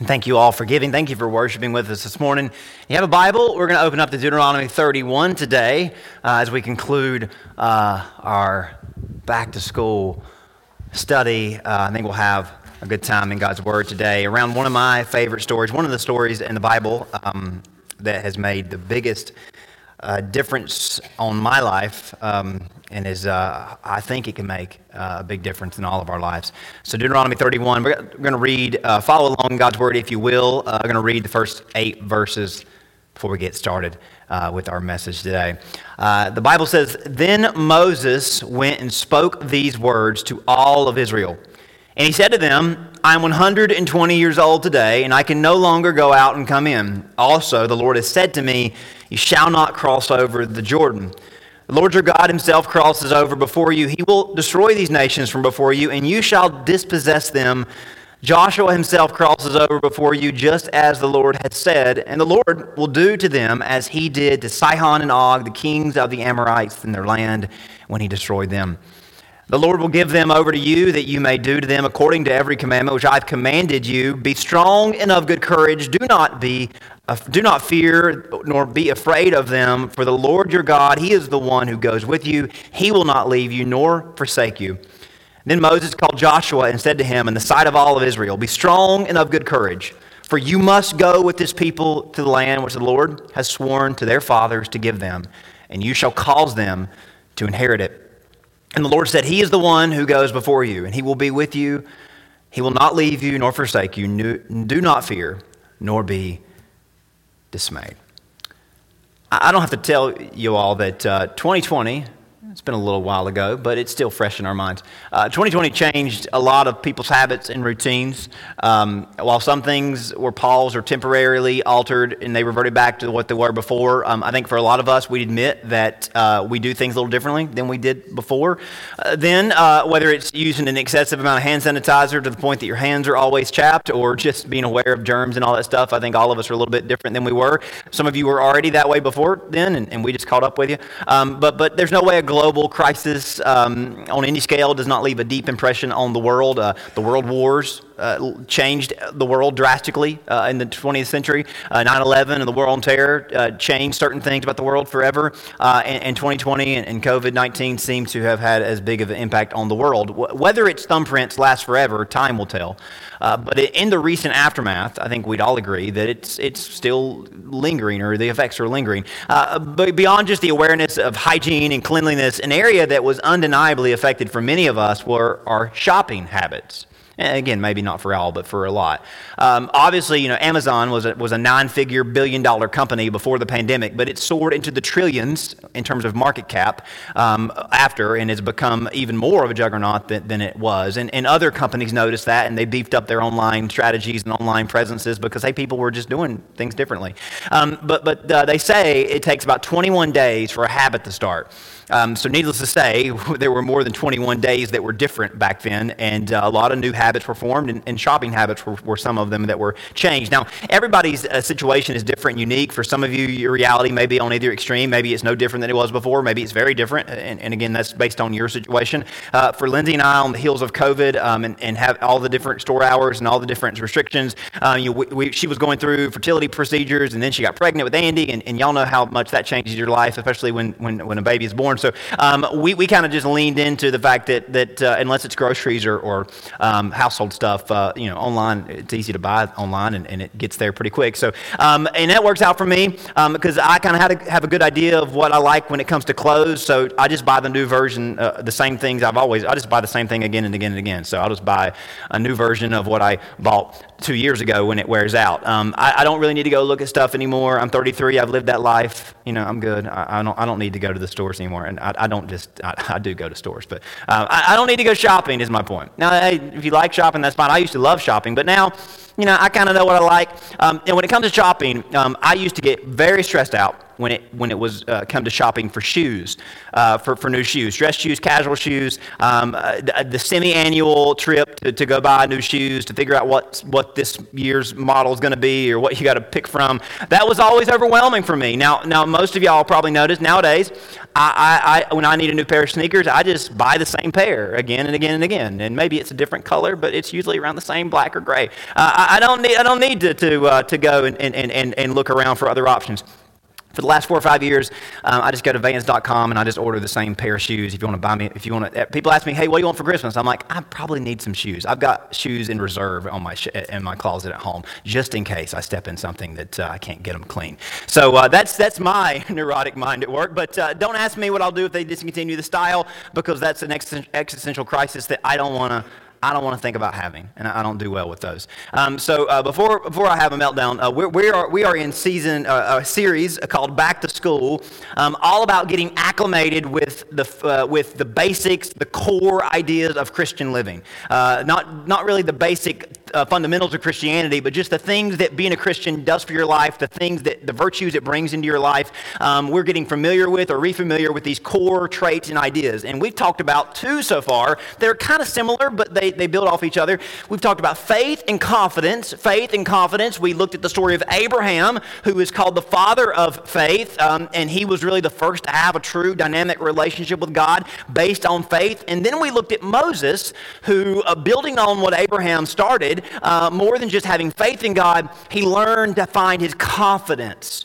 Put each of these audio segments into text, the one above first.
And thank you all for giving. Thank you for worshiping with us this morning. You have a Bible? We're going to open up to Deuteronomy 31 today uh, as we conclude uh, our back to school study. Uh, I think we'll have a good time in God's Word today around one of my favorite stories, one of the stories in the Bible um, that has made the biggest uh, difference on my life um, and is, uh, I think it can make uh, a big difference in all of our lives. So, Deuteronomy 31, we're going to read, uh, follow along God's word if you will. Uh, I'm going to read the first eight verses before we get started uh, with our message today. the Bible says, Then Moses went and spoke these words to all of Israel. And he said to them, I am 120 years old today, and I can no longer go out and come in. Also, the Lord has said to me, You shall not cross over the Jordan. The Lord your God himself crosses over before you. He will destroy these nations from before you, and you shall dispossess them. Joshua himself crosses over before you, just as the Lord has said, and the Lord will do to them as he did to Sihon and Og, the kings of the Amorites in their land, when he destroyed them. The Lord will give them over to you that you may do to them according to every commandment which I've commanded you. Be strong and of good courage. Do not be do not fear nor be afraid of them, for the Lord your God, He is the one who goes with you. He will not leave you nor forsake you. Then Moses called Joshua and said to him, in the sight of all of Israel, Be strong and of good courage, for you must go with this people to the land which the Lord has sworn to their fathers to give them, and you shall cause them to inherit it. And the Lord said, He is the one who goes before you, and He will be with you. He will not leave you nor forsake you. Do not fear, nor be dismayed. I don't have to tell you all that uh, 2020 it's been a little while ago, but it's still fresh in our minds. Uh, 2020 changed a lot of people's habits and routines. Um, while some things were paused or temporarily altered and they reverted back to what they were before, um, I think for a lot of us, we admit that uh, we do things a little differently than we did before. Uh, then, uh, whether it's using an excessive amount of hand sanitizer to the point that your hands are always chapped or just being aware of germs and all that stuff, I think all of us are a little bit different than we were. Some of you were already that way before then, and, and we just caught up with you. Um, but, but there's no way a global crisis um, on any scale does not leave a deep impression on the world. Uh, the world wars uh, changed the world drastically uh, in the 20th century. Uh, 9 11 and the war on terror uh, changed certain things about the world forever. Uh, and, and, 2020 and, and COVID 19 seem to have had as big of an impact on the world. W- whether its thumbprints last forever, time will tell. but in the recent aftermath, I think we'd all agree that it's, it's still lingering or the effects are lingering. but beyond just the awareness of hygiene and cleanliness, an area that was undeniably affected for many of us were our shopping habits. Again, maybe not for all, but for a lot. Um, obviously, you know, Amazon was a, was a nine-figure billion dollar company before the pandemic, but it soared into the trillions in terms of market cap um, after and has become even more of a juggernaut than, than it was. And, and other companies noticed that and they beefed up their online strategies and online presences because, hey, people were just doing things differently. Um, but but uh, they say it takes about 21 days for a habit to start. Um, so, needless to say, there were more than 21 days that were different back then, and uh, a lot of new habits were formed, and, and shopping habits were, were, some of them that were changed. Now, everybody's uh, situation is different and unique. For some of you, your reality may be on either extreme. Maybe it's no different than it was before. Maybe it's very different, and, and again, that's based on your situation. Uh, for Lindsay and I, on the heels of COVID, um, and, and, have all the different store hours and all the different restrictions, uh, you we, we, she was going through fertility procedures, and then she got pregnant with Andy, and, and y'all know how much that changes your life, especially when, when, when a baby is born. So um, we, we kind of just leaned into the fact that, that uh, unless it's groceries or, or um, household stuff, uh, you know, online, it's easy to buy online and, and it gets there pretty quick. So, um, and that works out for me because um, I kind of have, have a good idea of what I like when it comes to clothes. So I just buy the new version, uh, the same things I've always, I just buy the same thing again and again and again. So I'll just buy a new version of what I bought two years ago when it wears out. Um, I, I, don't really need to go look at stuff anymore. I'm 33. I've lived that life. You know, I'm good. I, I don't, I don't need to go to the stores anymore. And I, I don't just, I, do go to stores, but uh, I, I, don't need to go shopping, is my point. Now, hey, if you like shopping, that's fine. I used to love shopping, but now, you know, I kind of know what I like. Um, and when it comes to shopping, um, I used to get very stressed out when it, when it was uh, come to shopping for shoes, uh, for, for new shoes, dress shoes, casual shoes, um, uh, the, the semi-annual trip to, to go buy new shoes, to figure out what, what this year's model is going to be or what you got to pick from. That was always overwhelming for me. Now, now most of y'all probably noticed nowadays, I, I, I, when I need a new pair of sneakers, I just buy the same pair again and again and again. And maybe it's a different color, but it's usually around the same black or gray. Uh, I, I, don't need, I don't need to, to, uh, to go and, and, and, and look around for other options. For the last four or five years, um, I just go to Vans.com and I just order the same pair of shoes. If you want to buy me, if you want to, people ask me, "Hey, what do you want for Christmas?" I'm like, I probably need some shoes. I've got shoes in reserve on my sh- in my closet at home, just in case I step in something that uh, I can't get them clean. So uh, that's that's my neurotic mind at work. But uh, don't ask me what I'll do if they discontinue the style, because that's an existential crisis that I don't want to I don't want to think about having, and I don't do well with those. Um, so uh, before, before I have a meltdown, uh, we're, we, are, we are in season, uh, a series called Back to School, um, all about getting acclimated with the, uh, with the basics, the core ideas of Christian living. Uh, not, not really the basic uh, fundamentals of Christianity, but just the things that being a Christian does for your life, the things that the virtues it brings into your life. Um, we're getting familiar with or refamiliar with these core traits and ideas. And we've talked about two so far. They're kind of similar, but they, they build off each other. We've talked about faith and confidence. Faith and confidence. We looked at the story of Abraham, who is called the father of faith, um, and he was really the first to have a true dynamic relationship with God based on faith. And then we looked at Moses, who, uh, building on what Abraham started, uh, more than just having faith in God, he learned to find his confidence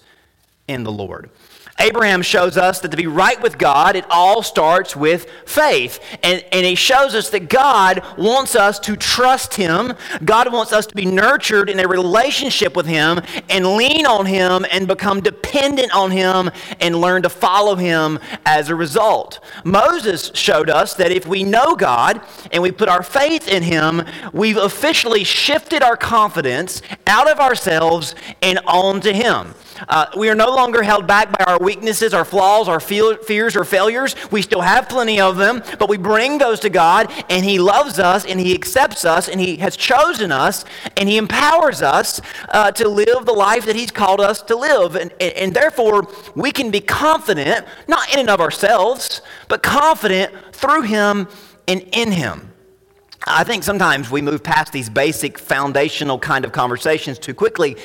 in the Lord. Abraham shows us that to be right with God, it all starts with faith. And, and he shows us that God wants us to trust him. God wants us to be nurtured in a relationship with him and lean on him and become dependent on him and learn to follow him as a result. Moses showed us that if we know God and we put our faith in him, we've officially shifted our confidence out of ourselves and onto him. Uh, we are no longer held back by our weaknesses, our flaws, our fears, or failures. We still have plenty of them, but we bring those to God, and He loves us, and He accepts us, and He has chosen us, and He empowers us uh, to live the life that He's called us to live. And, and, and therefore, we can be confident, not in and of ourselves, but confident through Him and in Him. I think sometimes we move past these basic foundational kind of conversations too quickly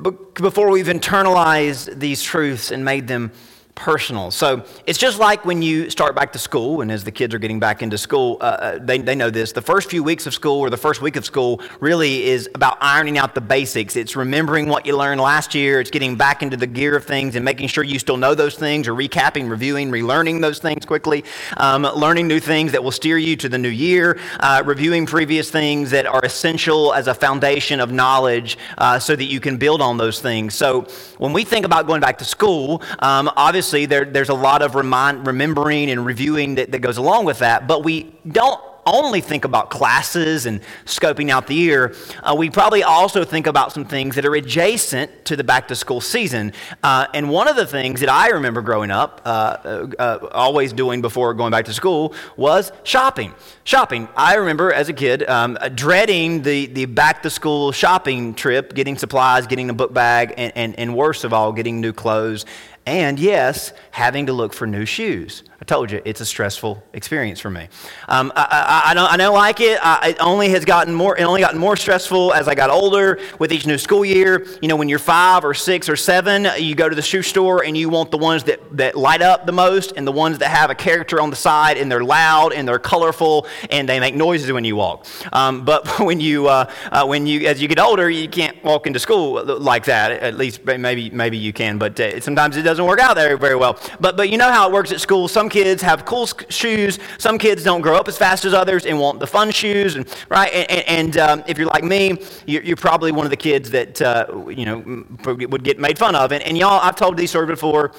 before we've internalized these truths and made them personal. So it's just like when you start back to school, and as the kids are getting back into school, uh, uh, they, they know this. The first few weeks of school or the first week of school really is about ironing out the basics. It's remembering what you learned last year, it's getting back into the gear of things and making sure you still know those things, or recapping, reviewing, relearning those things quickly, um, learning new things that will steer you to the new year, uh, reviewing previous things that are essential as a foundation of knowledge uh, so that you can build on those things. So when we think about going back to school, um, obviously, obviously there, there's a lot of remind, remembering and reviewing that, that goes along with that, but we don't only think about classes and scoping out the year, uh, we probably also think about some things that are adjacent to the back to school season. Uh, and one of the things that I remember growing up, uh, uh, uh, always doing before going back to school, was shopping. Shopping. I remember as a kid um, dreading the, the back to school shopping trip, getting supplies, getting a book bag, and, and, and worst of all, getting new clothes and yes, having to look for new shoes. I told you, it's a stressful experience for me. Um, I, I, I, don't, I don't like it. I, it only has gotten more, it only gotten more stressful as I got older with each new school year. You know, when you're five or six or seven, you go to the shoe store and you want the ones that, that light up the most and the ones that have a character on the side and they're loud and they're colorful and they make noises when you walk. Um, but when you, uh, uh, when you, as you get older, you can't walk into school like that. At least maybe, maybe you can, but uh, sometimes it doesn't work out there very well. But, but you know how it works at school. Some kids have cool shoes. Some kids don't grow up as fast as others and want the fun shoes, and right. And, and um, if you're like me, you're, you're, probably one of the kids that uh, you know would get made fun of. And, and y'all, I've told these stories before.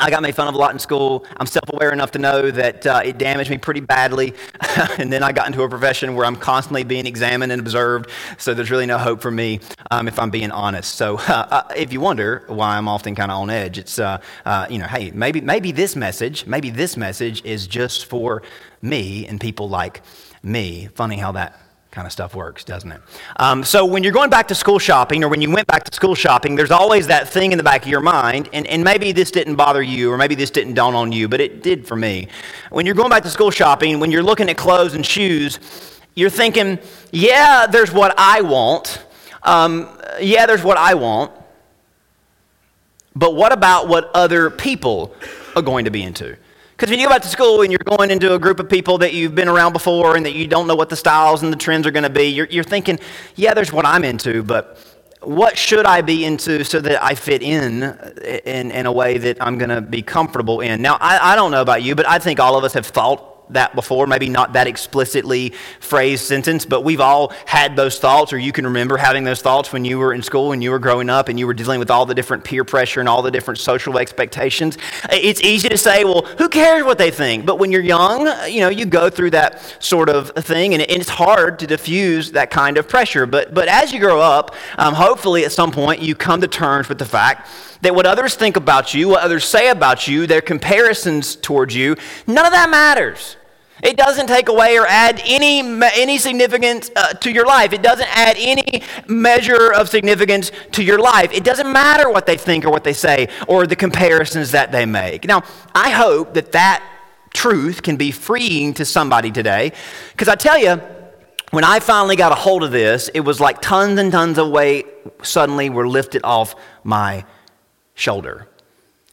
I got made fun of a lot in school. I'm self aware enough to know that uh, it damaged me pretty badly. and then I got into a profession where I'm constantly being examined and observed. So there's really no hope for me um, if I'm being honest. So uh, if you wonder why I'm often kind of on edge, it's, uh, uh, you know, hey, maybe, maybe this message, maybe this message is just for me and people like me. Funny how that kind of stuff works, doesn't it? Um, so when you're going back to school shopping, or when you went back to school shopping, there's always that thing in the back of your mind, and, and maybe this didn't bother you, or maybe this didn't dawn on you, but it did for me. When you're going back to school shopping, when you're looking at clothes and shoes, you're thinking, yeah, there's what I want. Um, yeah, there's what I want. But what about what other people are going to be into? Because when you go back to school and you're going into a group of people that you've been around before and that you don't know what the styles and the trends are going to be, you're, you're thinking, yeah, there's what I'm into, but what should I be into so that I fit in in, in a way that I'm going to be comfortable in? Now, I, I don't know about you, but I think all of us have thought that before, maybe not that explicitly phrased sentence, but we've all had those thoughts, or you can remember having those thoughts when you were in school and you were growing up and you were dealing with all the different peer pressure and all the different social expectations. It's easy to say, well, who cares what they think? But when you're young, you know, you go through that sort of thing, and it's hard to diffuse that kind of pressure. But, but as you grow up, um, hopefully at some point you come to terms with the fact that what others think about you, what others say about you, their comparisons towards you, none of that matters. It doesn't take away or add any, any significance uh, to your life. It doesn't add any measure of significance to your life. It doesn't matter what they think or what they say or the comparisons that they make. Now, I hope that that truth can be freeing to somebody today because I tell you, when I finally got a hold of this, it was like tons and tons of weight suddenly were lifted off my shoulder.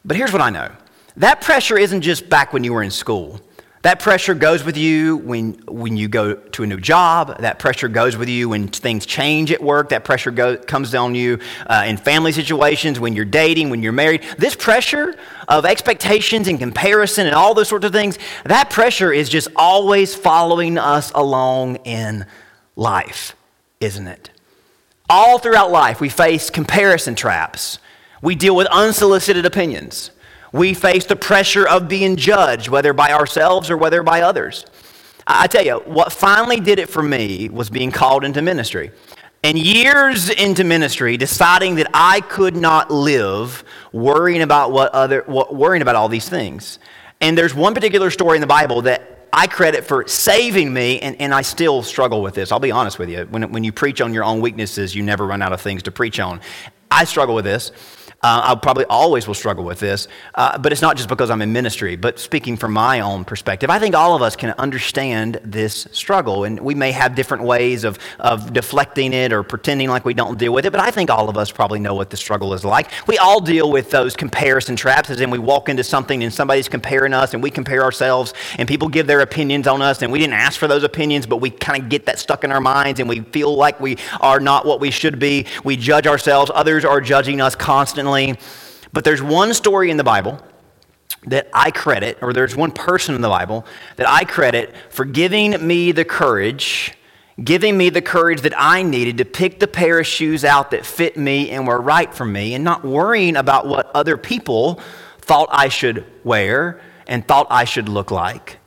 But here's what I know that pressure isn't just back when you were in school. That pressure goes with you when, when you go to a new job. That pressure goes with you when things change at work. That pressure go, comes on you uh, in family situations, when you're dating, when you're married. This pressure of expectations and comparison and all those sorts of things, that pressure is just always following us along in life, isn't it? All throughout life, we face comparison traps. We deal with unsolicited opinions. We face the pressure of being judged, whether by ourselves or whether by others. I tell you, what finally did it for me was being called into ministry. And years into ministry, deciding that I could not live worrying about what other, what, worrying about all these things. And there's one particular story in the Bible that I credit for saving me, and, and I still struggle with this. I'll be honest with you. When, when you preach on your own weaknesses, you never run out of things to preach on. I struggle with this. Uh, I probably always will struggle with this, uh, but it's not just because I'm in ministry. But speaking from my own perspective, I think all of us can understand this struggle. And we may have different ways of, of deflecting it or pretending like we don't deal with it, but I think all of us probably know what the struggle is like. We all deal with those comparison traps, as in we walk into something and somebody's comparing us and we compare ourselves and people give their opinions on us and we didn't ask for those opinions, but we kind of get that stuck in our minds and we feel like we are not what we should be. We judge ourselves, others are judging us constantly family. But there's one story in the Bible that I credit, or there's one person in the Bible that I credit for giving me the courage, giving me the courage that I needed to pick the pair of shoes out that fit me and were right for me, and not worrying about what other people thought I should wear and thought I should look like.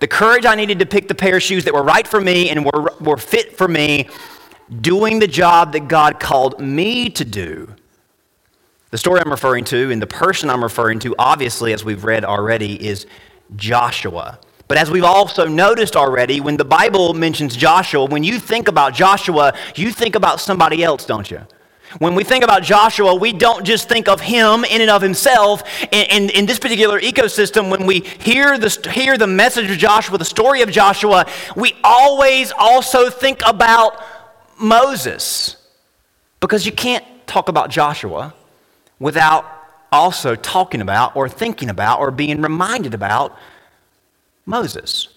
The courage I needed to pick the pair of shoes that were right for me and were, were fit for me, doing the job that God called me to do the story I'm referring to and the person I'm referring to, obviously, as we've read already, is Joshua. But as we've also noticed already, when the Bible mentions Joshua, when you think about Joshua, you think about somebody else, don't you? When we think about Joshua, we don't just think of him in and of himself. In, in, this particular ecosystem, when we hear the, hear the message of Joshua, the story of Joshua, we always also think about Moses. Because you can't talk about Joshua without also talking about or thinking about or being reminded about Moses.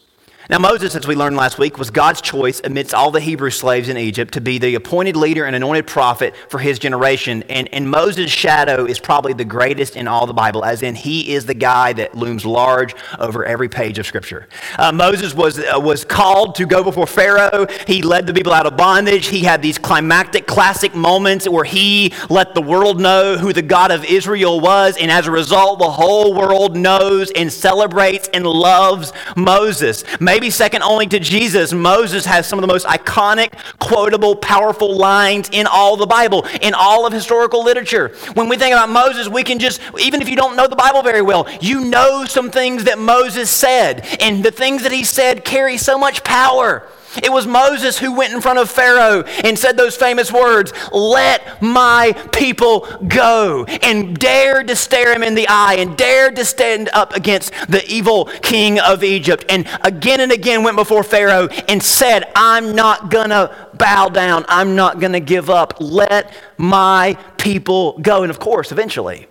Now, Moses, as we learned last week, was God's choice amidst all the Hebrew slaves in Egypt to be the appointed leader and anointed prophet for his generation. And, and Moses' shadow is probably the greatest in all the Bible, as in he is the guy that looms large over every page of Scripture. Uh, Moses was, uh, was called to go before Pharaoh. He led the people out of bondage. He had these climactic, classic moments where he let the world know who the God of Israel was. And as a result, the whole world knows and celebrates and loves Moses. Maybe maybe second only to Jesus, Moses has some of the most iconic, quotable, powerful lines in all the Bible, in all of historical literature. When we think about Moses, we can just, even if you don't know the Bible very well, you know some things that Moses said. And the things that he said carry so much power. It was Moses who went in front of Pharaoh and said those famous words, Let my people go, and dared to stare him in the eye and dared to stand up against the evil king of Egypt. And again and again went before Pharaoh and said, I'm not going to bow down. I'm not going to give up. Let my people go. And of course, eventually,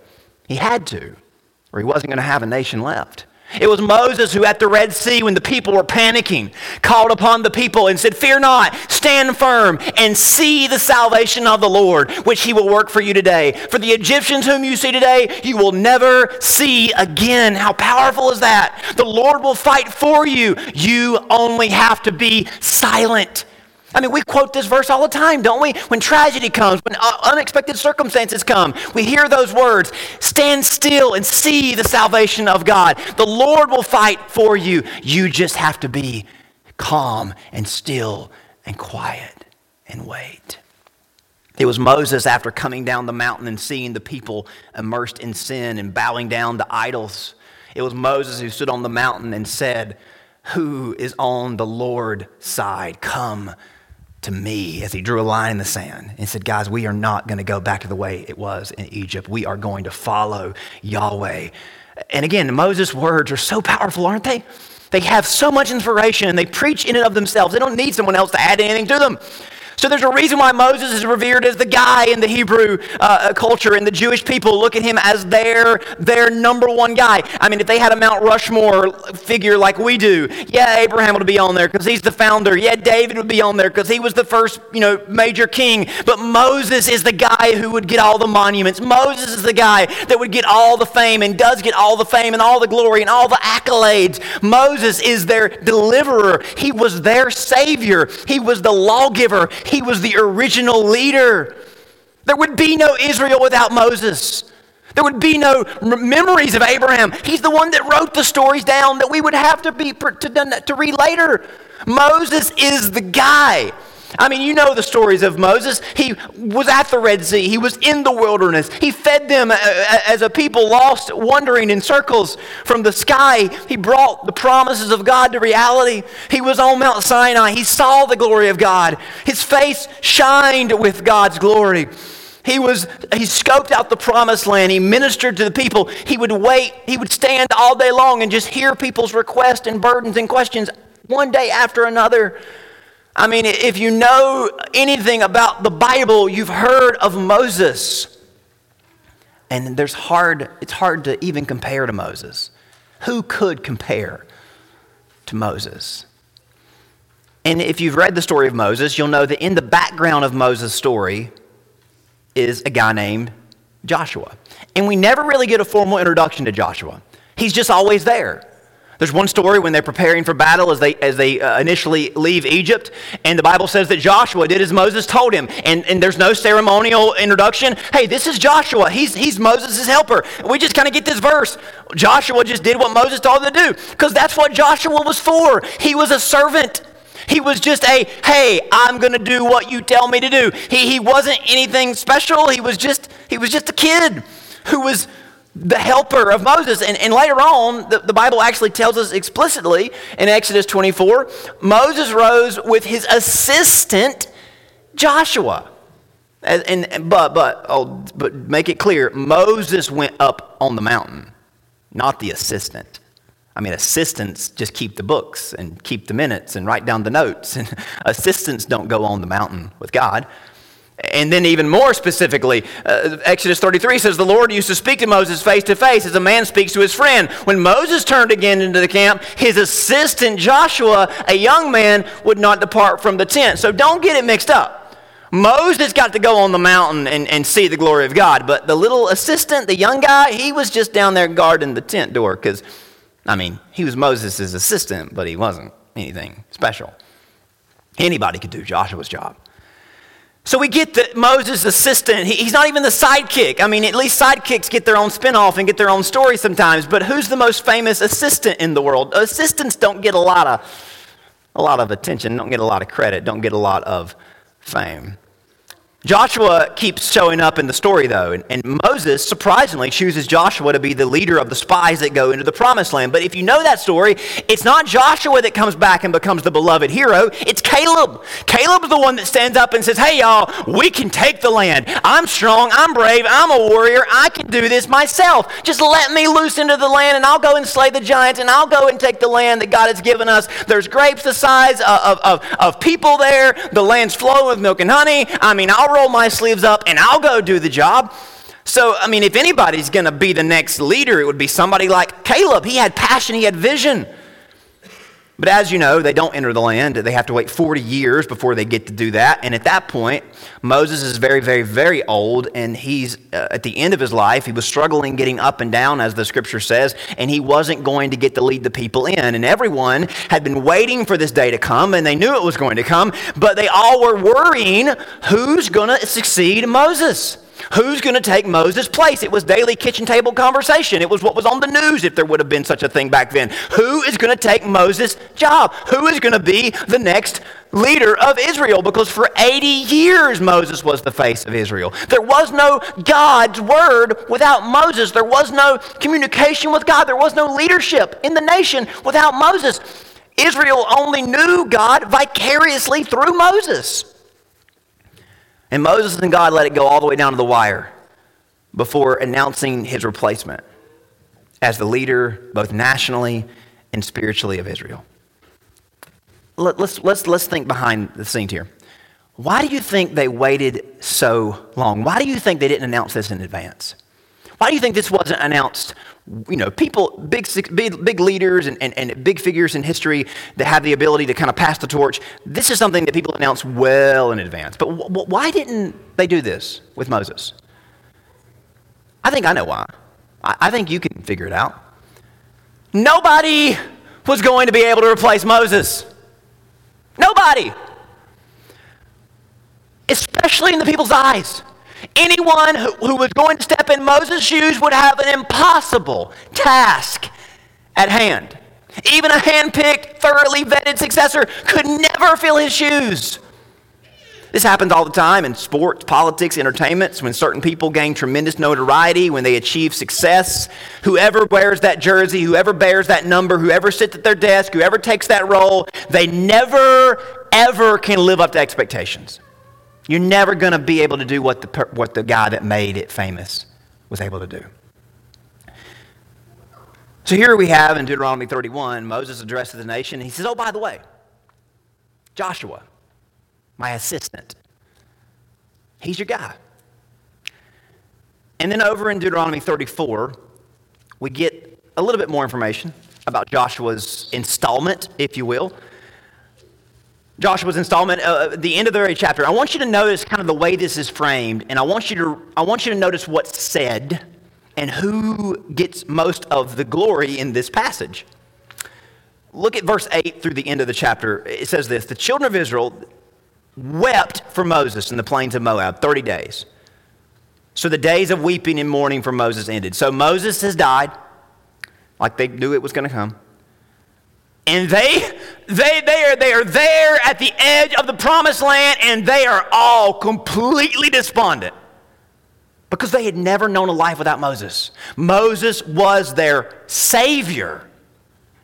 he had to, or he wasn't going to have a nation left. It was Moses who, at the Red Sea, when the people were panicking, called upon the people and said, Fear not, stand firm, and see the salvation of the Lord, which he will work for you today. For the Egyptians whom you see today, you will never see again. How powerful is that? The Lord will fight for you. You only have to be silent. I mean, we quote this verse all the time, don't we? When tragedy comes, when uh, unexpected circumstances come, we hear those words stand still and see the salvation of God. The Lord will fight for you. You just have to be calm and still and quiet and wait. It was Moses after coming down the mountain and seeing the people immersed in sin and bowing down to idols. It was Moses who stood on the mountain and said, Who is on the Lord's side? Come to me as he drew a line in the sand and said, Guys, we are not going to go back to the way it was in Egypt. We are going to follow Yahweh. And again, Moses' words are so powerful, aren't they? They have so much inspiration and they preach in and of themselves. They don't need someone else to add anything to them. So there's a reason why Moses is revered as the guy in the Hebrew uh, uh, culture, and the Jewish people look at him as their, their number one guy. I mean, if they had a Mount Rushmore figure like we do, yeah, Abraham would be on there because he's the founder. Yeah, David would be on there because he was the first, you know, major king. But Moses is the guy who would get all the monuments. Moses is the guy that would get all the fame and does get all the fame and all the glory and all the accolades. Moses is their deliverer. He was their savior. He was the lawgiver. He was the original leader. There would be no Israel without Moses. There would be no memories of Abraham. He's the one that wrote the stories down that we would have to, be, to, to read later. Moses is the guy. I mean, you know the stories of Moses. He was at the Red Sea, he was in the wilderness. He fed them uh, uh, as a people lost, wandering in circles from the sky. He brought the promises of God to reality. He was on Mount Sinai. He saw the glory of God. His face shined with God's glory. He was he scoped out the promised land. He ministered to the people. He would wait, he would stand all day long and just hear people's requests and burdens and questions one day after another. I mean, if you know anything about the Bible, you've heard of Moses. And there's hard, it's hard to even compare to Moses. Who could compare to Moses? And if you've read the story of Moses, you'll know that in the background of Moses' story is a guy named Joshua. And we never really get a formal introduction to Joshua. He's just always there. There's one story when they're preparing for battle as they, as they uh, initially leave Egypt, and the Bible says that Joshua did as Moses told him, and, and there's no ceremonial introduction. Hey, this is Joshua. He's, he's Moses' helper. We just kind of get this verse. Joshua just did what Moses told him to do, because that's what Joshua was for. He was a servant. He was just a, hey, I'm going to do what you tell me to do. He, he wasn't anything special. He was just, he was just a kid who was the helper of Moses. And, and later on, the, the Bible actually tells us explicitly in Exodus 24 Moses rose with his assistant Joshua. And, and, but but oh, but make it clear, Moses went up on the mountain, not the assistant. I mean, assistants just keep the books and keep the minutes and write down the notes, and assistants don't go on the mountain with God. And then, even more specifically, uh, Exodus 33 says the Lord used to speak to Moses face to face as a man speaks to his friend. When Moses turned again into the camp, his assistant Joshua, a young man, would not depart from the tent. So don't get it mixed up. Moses got to go on the mountain and, and see the glory of God, but the little assistant, the young guy, he was just down there guarding the tent door because, I mean, he was Moses' assistant, but he wasn't anything special. Anybody could do Joshua's job. So we get that Moses' assistant, he's not even the sidekick. I mean, at least sidekicks get their own spinoff and get their own story sometimes, but who's the most famous assistant in the world? Assistants don't get a lot of a lot of attention, don't get a lot of credit, don't get a lot of fame. Joshua keeps showing up in the story, though, and, and, Moses surprisingly chooses Joshua to be the leader of the spies that go into the promised land. But if you know that story, it's not Joshua that comes back and becomes the beloved hero, it's Caleb. Caleb's the one that stands up and says, Hey, y'all, we can take the land. I'm strong, I'm brave, I'm a warrior, I can do this myself. Just let me loose into the land, and I'll go and slay the giants, and I'll go and take the land that God has given us. There's grapes the size uh, of, of, of people there, the land's flowing with milk and honey. I mean, I'll roll my sleeves up and I'll go do the job. So, I mean, if anybody's going to be the next leader, it would be somebody like Caleb. He had passion, he had vision. But as you know, they don't enter the land. They have to wait 40 years before they get to do that. And at that point, Moses is very, very, very old, and he's uh, at the end of his life. He was struggling getting up and down, as the scripture says, and he wasn't going to get to lead the people in. And everyone had been waiting for this day to come, and they knew it was going to come, but they all were worrying who's going to succeed Moses? Who's going to take Moses' place? It was daily kitchen table conversation. It was what was on the news if there would have been such a thing back then. Who is going to take Moses' job? Who is going to be the next leader of Israel? Because for 80 years, Moses was the face of Israel. There was no God's word without Moses. There was no communication with God. There was no leadership in the nation without Moses. Israel only knew God vicariously through Moses. And Moses and God let it go all the way down to the wire before announcing his replacement as the leader, both nationally and spiritually, of Israel. Let, us let's, let's think behind the scenes here. Why do you think they waited so long? Why do you think they didn't announce this in advance? Why do you think this wasn't announced? You know, people, big, big, big leaders and, and, and big figures in history that have the ability to kind of pass the torch. This is something that people announce well in advance. But w- why didn't they do this with Moses? I think I know why. I, I think you can figure it out. Nobody was going to be able to replace Moses. Nobody. Especially in the people's eyes. Anyone who, who was going to step in Moses' shoes would have an impossible task at hand. Even a handpicked, thoroughly vetted successor could never fill his shoes. This happens all the time in sports, politics, entertainments, when certain people gain tremendous notoriety, when they achieve success. Whoever wears that jersey, whoever bears that number, whoever sits at their desk, whoever takes that role, they never, ever can live up to expectations. You're never going to be able to do what the, what the guy that made it famous was able to do. So here we have in Deuteronomy 31, Moses addresses the nation. And he says, Oh, by the way, Joshua, my assistant, he's your guy. And then over in Deuteronomy 34, we get a little bit more information about Joshua's installment, if you will. Joshua's installment, uh, the end of the very chapter. I want you to notice kind of the way this is framed, and I want you to, I want you to notice what's said and who gets most of the glory in this passage. Look at verse 8 through the end of the chapter. It says this The children of Israel wept for Moses in the plains of Moab 30 days. So the days of weeping and mourning for Moses ended. So Moses has died, like they knew it was going to come. And they, they, they, are, they are there at the edge of the promised land and they are all completely despondent because they had never known a life without Moses. Moses was their savior,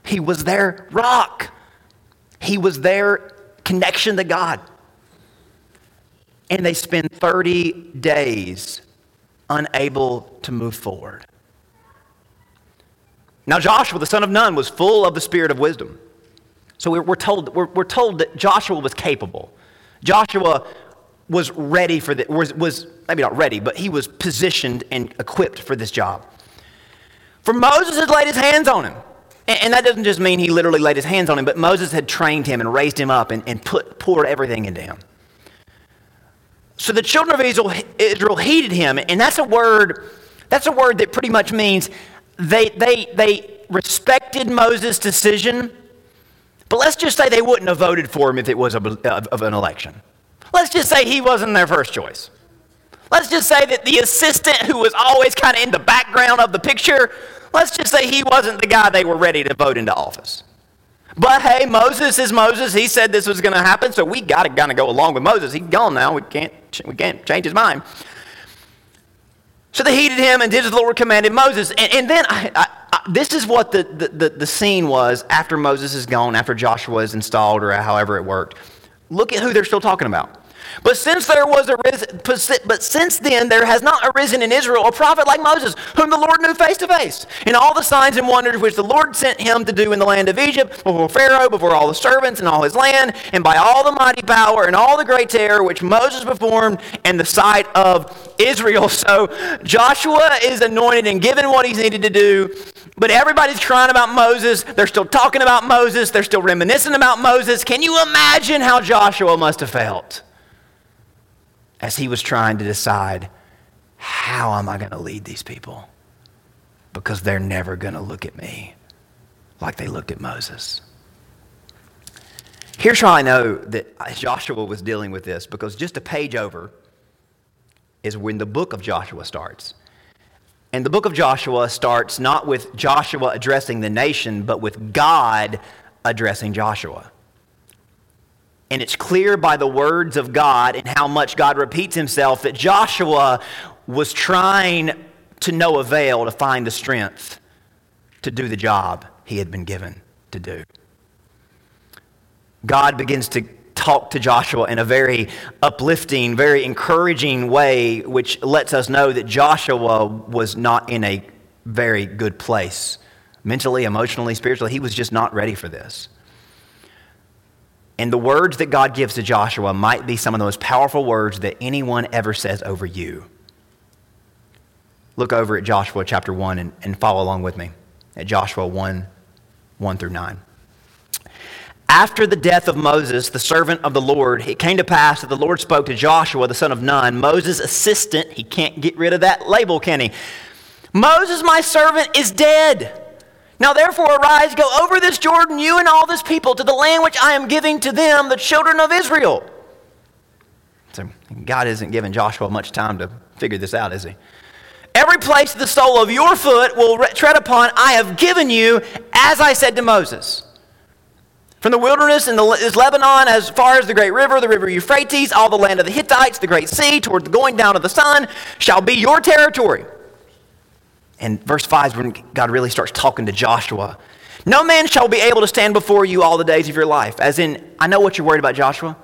he was their rock, he was their connection to God. And they spend 30 days unable to move forward. Now, Joshua, the son of Nun, was full of the spirit of wisdom. So we're, we're told, we're, we're told that Joshua was capable. Joshua was ready for this, was, was maybe not ready, but he was positioned and equipped for this job. For Moses had laid his hands on him. And, and that doesn't just mean he literally laid his hands on him, but Moses had trained him and raised him up and, and put, poured everything into him. So the children of Israel, Israel heeded him, and that's a word, that's a word that pretty much means they, they, they respected Moses' decision, but let's just say they wouldn't have voted for him if it was a, of, of an election. Let's just say he wasn't their first choice. Let's just say that the assistant who was always kind of in the background of the picture, let's just say he wasn't the guy they were ready to vote into office. But hey, Moses is Moses. He said this was going to happen, so we got to kind of go along with Moses. He's gone now. We can't we can't change his mind. So they heeded him and did as the Lord commanded Moses. And, and then I, I, I, this is what the, the, the, the scene was after Moses is gone, after Joshua is installed, or however it worked. Look at who they're still talking about. But since there was arisen, but since then there has not arisen in Israel a prophet like Moses, whom the Lord knew face to face, in all the signs and wonders which the Lord sent him to do in the land of Egypt, before Pharaoh, before all the servants and all his land, and by all the mighty power and all the great terror which Moses performed in the sight of Israel. So Joshua is anointed and given what he's needed to do, but everybody's crying about Moses. They're still talking about Moses. They're still reminiscing about Moses. Can you imagine how Joshua must have felt? As he was trying to decide how am I going to lead these people? Because they're never going to look at me like they looked at Moses. Here's how I know that Joshua was dealing with this because just a page over is when the book of Joshua starts. And the book of Joshua starts not with Joshua addressing the nation, but with God addressing Joshua. And it's clear by the words of God and how much God repeats himself that Joshua was trying to no avail to find the strength to do the job he had been given to do. God begins to talk to Joshua in a very uplifting, very encouraging way, which lets us know that Joshua was not in a very good place mentally, emotionally, spiritually. He was just not ready for this. And the words that God gives to Joshua might be some of the most powerful words that anyone ever says over you. Look over at Joshua chapter 1 and, and follow along with me at Joshua 1 1 through 9. After the death of Moses, the servant of the Lord, it came to pass that the Lord spoke to Joshua, the son of Nun, Moses' assistant. He can't get rid of that label, can he? Moses, my servant, is dead. Now therefore arise, go over this Jordan, you and all this people, to the land which I am giving to them, the children of Israel. So God isn't giving Joshua much time to figure this out, is he? Every place the sole of your foot will tread upon, I have given you, as I said to Moses. From the wilderness and the, is Lebanon as far as the great river, the river Euphrates, all the land of the Hittites, the great sea, toward the going down of the sun, shall be your territory. And verse 5 is when God really starts talking to Joshua. No man shall be able to stand before you all the days of your life. As in, I know what you're worried about, Joshua.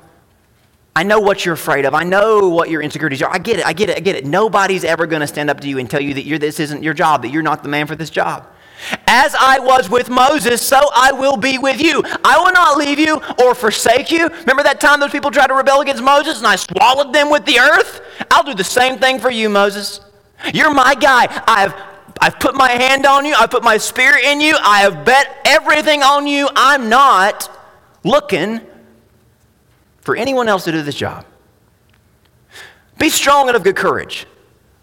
I know what you're afraid of. I know what your insecurities are. I get it. I get it. I get it. Nobody's ever going to stand up to you and tell you that this isn't your job, that you're not the man for this job. As I was with Moses, so I will be with you. I will not leave you or forsake you. Remember that time those people tried to rebel against Moses and I swallowed them with the earth? I'll do the same thing for you, Moses. You're my guy. I've I've put my hand on you. I've put my spirit in you. I have bet everything on you. I'm not looking for anyone else to do this job. Be strong and of good courage.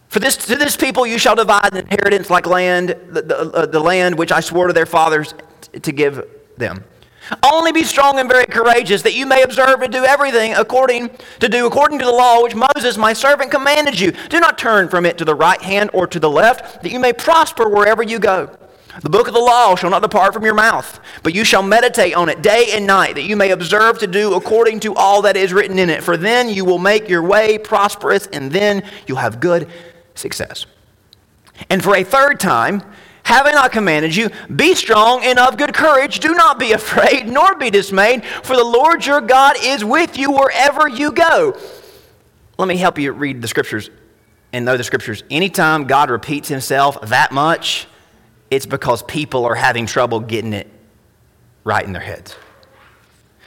For this, to this people you shall divide an inheritance like land, the, the, uh, the land which I swore to their fathers to give them. Only be strong and very courageous, that you may observe to do everything according to do according to the law which Moses my servant commanded you. Do not turn from it to the right hand or to the left, that you may prosper wherever you go. The book of the law shall not depart from your mouth, but you shall meditate on it day and night, that you may observe to do according to all that is written in it. For then you will make your way prosperous, and then you'll have good success. And for a third time, have I not commanded you? Be strong and of good courage. Do not be afraid, nor be dismayed, for the Lord your God is with you wherever you go. Let me help you read the scriptures and know the scriptures. Anytime God repeats himself that much, it's because people are having trouble getting it right in their heads.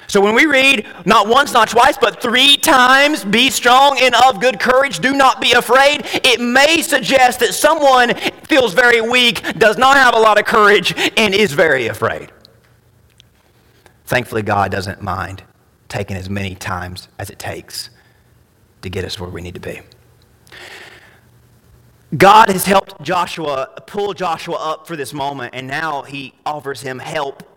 So when we read not once, not twice, but three times, be strong and of good courage, do not be afraid, it may suggest that someone feels very weak, does not have a lot of courage, and is very afraid. Thankfully, God doesn't mind taking as many times as it takes to get us where we need to be. God has helped Joshua pull Joshua up for this moment, and now he offers him help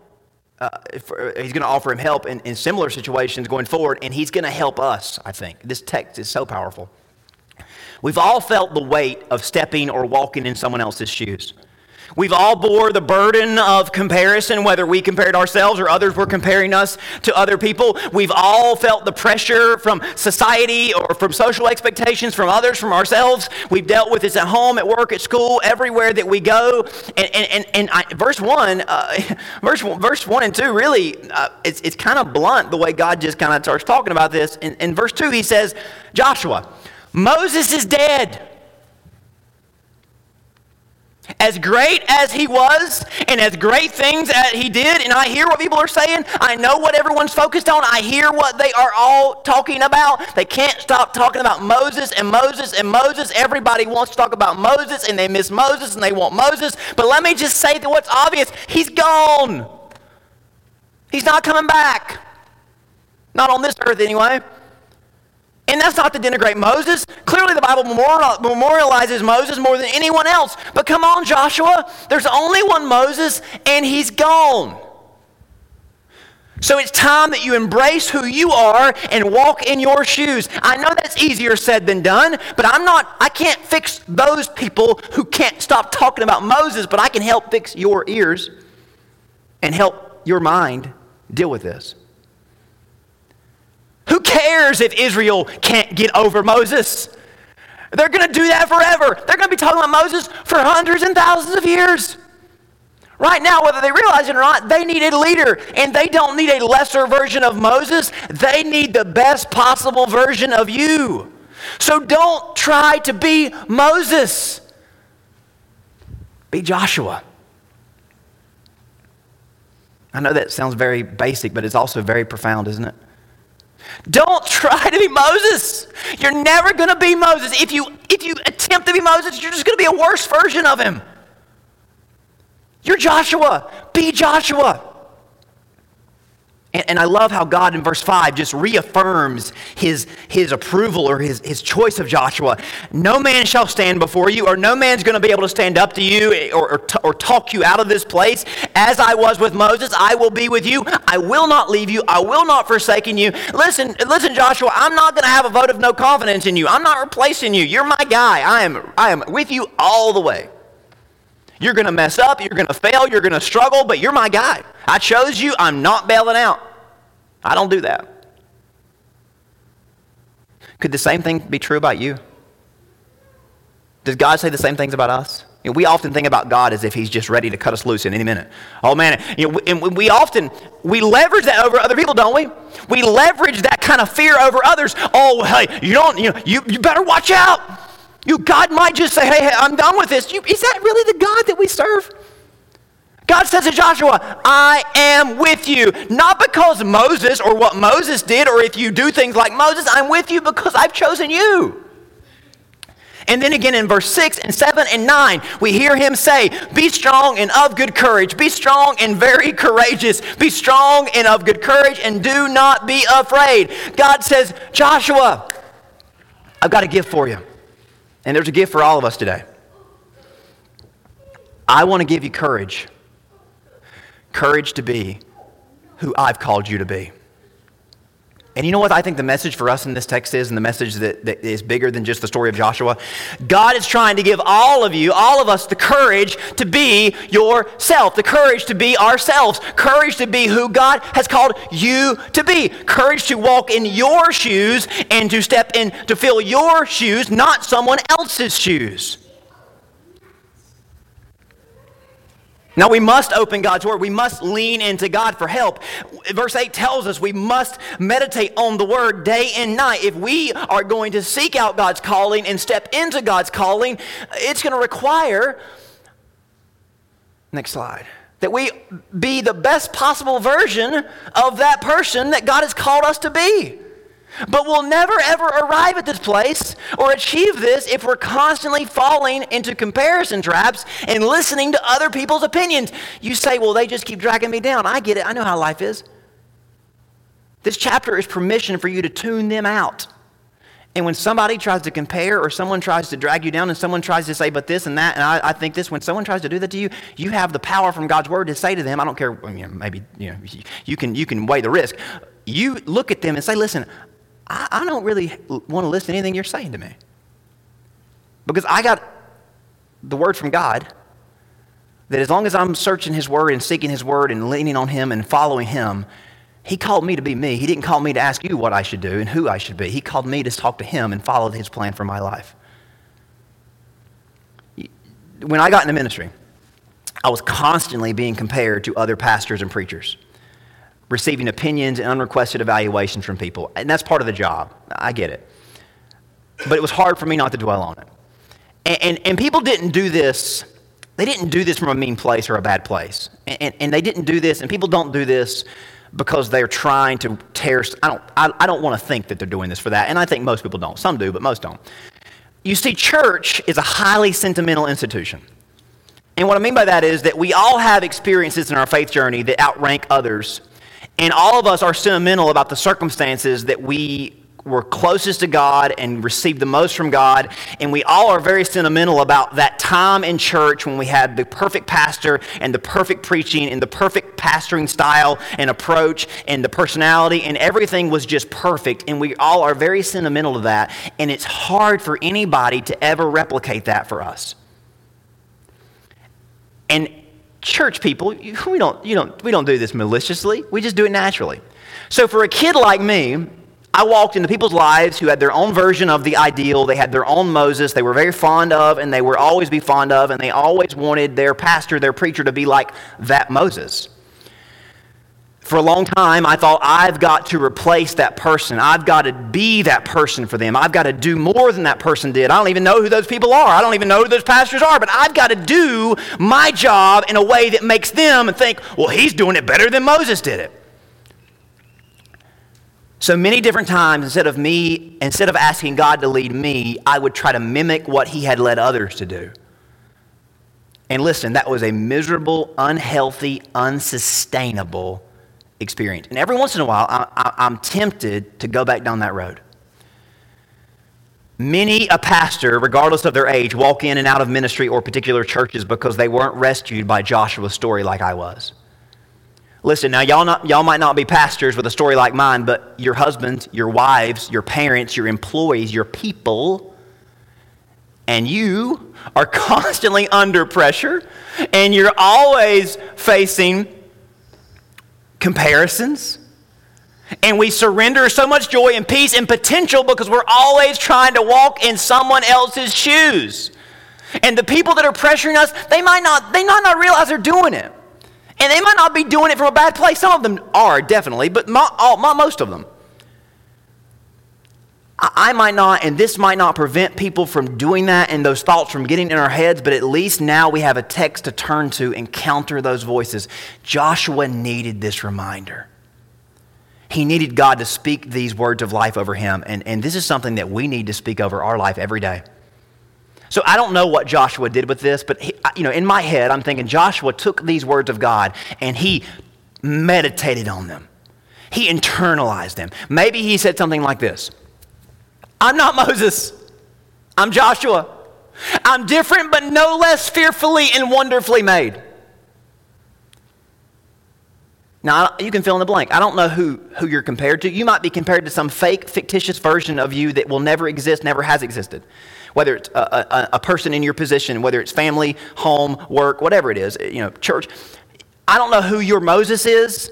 uh, for, he's going to offer him help in, in similar situations going forward, and he's going to help us, I think. This text is so powerful. We've all felt the weight of stepping or walking in someone else's shoes. We've all bore the burden of comparison, whether we compared ourselves or others were comparing us to other people. We've all felt the pressure from society or from social expectations from others, from ourselves. We've dealt with this at home, at work, at school, everywhere that we go. And, and, and, and I, verse 1, uh, verse, verse 1 and 2, really, uh, it's, it's kind of blunt the way God just kind of starts talking about this. In, in verse 2, he says, Joshua, Moses is dead. As great as he was, and as great things as he did, and I hear what people are saying, I know what everyone's focused on, I hear what they are all talking about. They can't stop talking about Moses and Moses and Moses. Everybody wants to talk about Moses, and they miss Moses, and they want Moses. But let me just say that what's obvious he's gone. He's not coming back. Not on this earth, anyway. And that's not to denigrate Moses. Clearly, the Bible memorializes Moses more than anyone else. But come on, Joshua, there's only one Moses, and he's gone. So it's time that you embrace who you are and walk in your shoes. I know that's easier said than done, but I'm not, I can't fix those people who can't stop talking about Moses, but I can help fix your ears and help your mind deal with this. Who cares if Israel can't get over Moses? They're going to do that forever. They're going to be talking about Moses for hundreds and thousands of years. Right now, whether they realize it or not, they need a leader. And they don't need a lesser version of Moses, they need the best possible version of you. So don't try to be Moses, be Joshua. I know that sounds very basic, but it's also very profound, isn't it? Don't try to be Moses. You're never going to be Moses. If you, if you attempt to be Moses, you're just going to be a worse version of him. You're Joshua. Be Joshua. And, and, I love how God in verse 5 just reaffirms his, his approval or his, his choice of Joshua. No man shall stand before you, or no man's going to be able to stand up to you or, or, or talk you out of this place. As I was with Moses, I will be with you. I will not leave you. I will not forsaken you. Listen, listen, Joshua, I'm not going to have a vote of no confidence in you. I'm not replacing you. You're my guy. I am, I am with you all the way. You're going to mess up, you're going to fail, you're going to struggle, but you're my guy. I chose you, I'm not bailing out. I don't do that. Could the same thing be true about you? Does God say the same things about us? You know, we often think about God as if He's just ready to cut us loose in any minute. Oh man, you know, and we often we leverage that over other people, don't we? We leverage that kind of fear over others. Oh, hey, you don't, you know, you, you better watch out. You, God might just say, hey, hey I'm done with this. You, is that really the God that we serve? God says to Joshua, I am with you. Not because Moses or what Moses did, or if you do things like Moses, I'm with you because I've chosen you. And then again in verse 6 and 7 and 9, we hear him say, Be strong and of good courage. Be strong and very courageous. Be strong and of good courage and do not be afraid. God says, Joshua, I've got a gift for you. And there's a gift for all of us today. I want to give you courage courage to be who I've called you to be. And you know what I think the message for us in this text is, and the message that, that is bigger than just the story of Joshua? God is trying to give all of you, all of us, the courage to be yourself, the courage to be ourselves, courage to be who God has called you to be, courage to walk in your shoes and to step in to fill your shoes, not someone else's shoes. Now, we must open God's Word. We must lean into God for help. Verse 8 tells us we must meditate on the Word day and night. If we are going to seek out God's calling and step into God's calling, it's going to require, next slide, that we be the best possible version of that person that God has called us to be. But we'll never ever arrive at this place or achieve this if we're constantly falling into comparison traps and listening to other people's opinions. You say, well, they just keep dragging me down. I get it. I know how life is. This chapter is permission for you to tune them out. And when somebody tries to compare or someone tries to drag you down and someone tries to say, but this and that, and I, I, think this, when someone tries to do that to you, you have the power from God's word to say to them, I don't care, maybe you, know, you, can, you can weigh the risk. You look at them and say, listen, I, I don't really want to listen to anything you're saying to me. Because I got the word from God. that as long as I'm searching His Word and seeking His Word and leaning on Him and following Him, He called me to be me. He didn't call me to ask you what I should do and who I should be. He called me to talk to Him and follow His plan for my life. When I got into ministry, I was constantly being compared to other pastors and preachers, receiving opinions and unrequested evaluations from people. And that's part of the job. I get it. But it was hard for me not to dwell on it. And, and, and people didn't do this they didn't do this from a mean place or a bad place. And, and, and, they didn't do this, and people don't do this because they're trying to tear. I don't, I, I don't want to think that they're doing this for that. And I think most people don't. Some do, but most don't. You see, church is a highly sentimental institution. And what I mean by that is that we all have experiences in our faith journey that outrank others. And all of us are sentimental about the circumstances that we were closest to God and received the most from God. And we all are very sentimental about that time in church when we had the perfect pastor and the perfect preaching and the perfect pastoring style and approach and the personality and everything was just perfect. And we all are very sentimental to that. And it's hard for anybody to ever replicate that for us. And church people, we don't, you don't, we don't do this maliciously. We just do it naturally. So for a kid like me, I walked into people's lives who had their own version of the ideal. They had their own Moses they were very fond of and they would always be fond of, and they always wanted their pastor, their preacher to be like that Moses. For a long time, I thought, I've got to replace that person. I've got to be that person for them. I've got to do more than that person did. I don't even know who those people are. I don't even know who those pastors are, but I've got to do my job in a way that makes them think, well, he's doing it better than Moses did it. So many different times, instead of me, instead of asking God to lead me, I would try to mimic what He had led others to do. And listen, that was a miserable, unhealthy, unsustainable experience. And every once in a while, I, am tempted to go back down that road. Many a pastor, regardless of their age, walk in and out of ministry or particular churches because they weren't rescued by Joshua's story like I was. Listen, now y'all, not, y'all might not be pastors with a story like mine, but your husbands, your wives, your parents, your employees, your people, and you are constantly under pressure, and you're always facing comparisons. And we surrender so much joy and peace and potential because we're always trying to walk in someone else's shoes. And the people that are pressuring us, they might not, they might not realize they're doing it. And they might not be doing it from a bad place. Some of them are, definitely, but not, all, not most of them. I might not, and this might not prevent people from doing that and those thoughts from getting in our heads, but at least now we have a text to turn to and counter those voices. Joshua needed this reminder. He needed God to speak these words of life over him, and, and this is something that we need to speak over our life every day. So I don't know what Joshua did with this, but he, you know, in my head, I'm thinking Joshua took these words of God and he meditated on them. He internalized them. Maybe he said something like this I'm not Moses, I'm Joshua. I'm different, but no less fearfully and wonderfully made. Now, you can fill in the blank. I don't know who, who you're compared to. You might be compared to some fake, fictitious version of you that will never exist, never has existed whether it's a, a, a person in your position, whether it's family, home, work, whatever it is, you know, church. I don't know who your Moses is,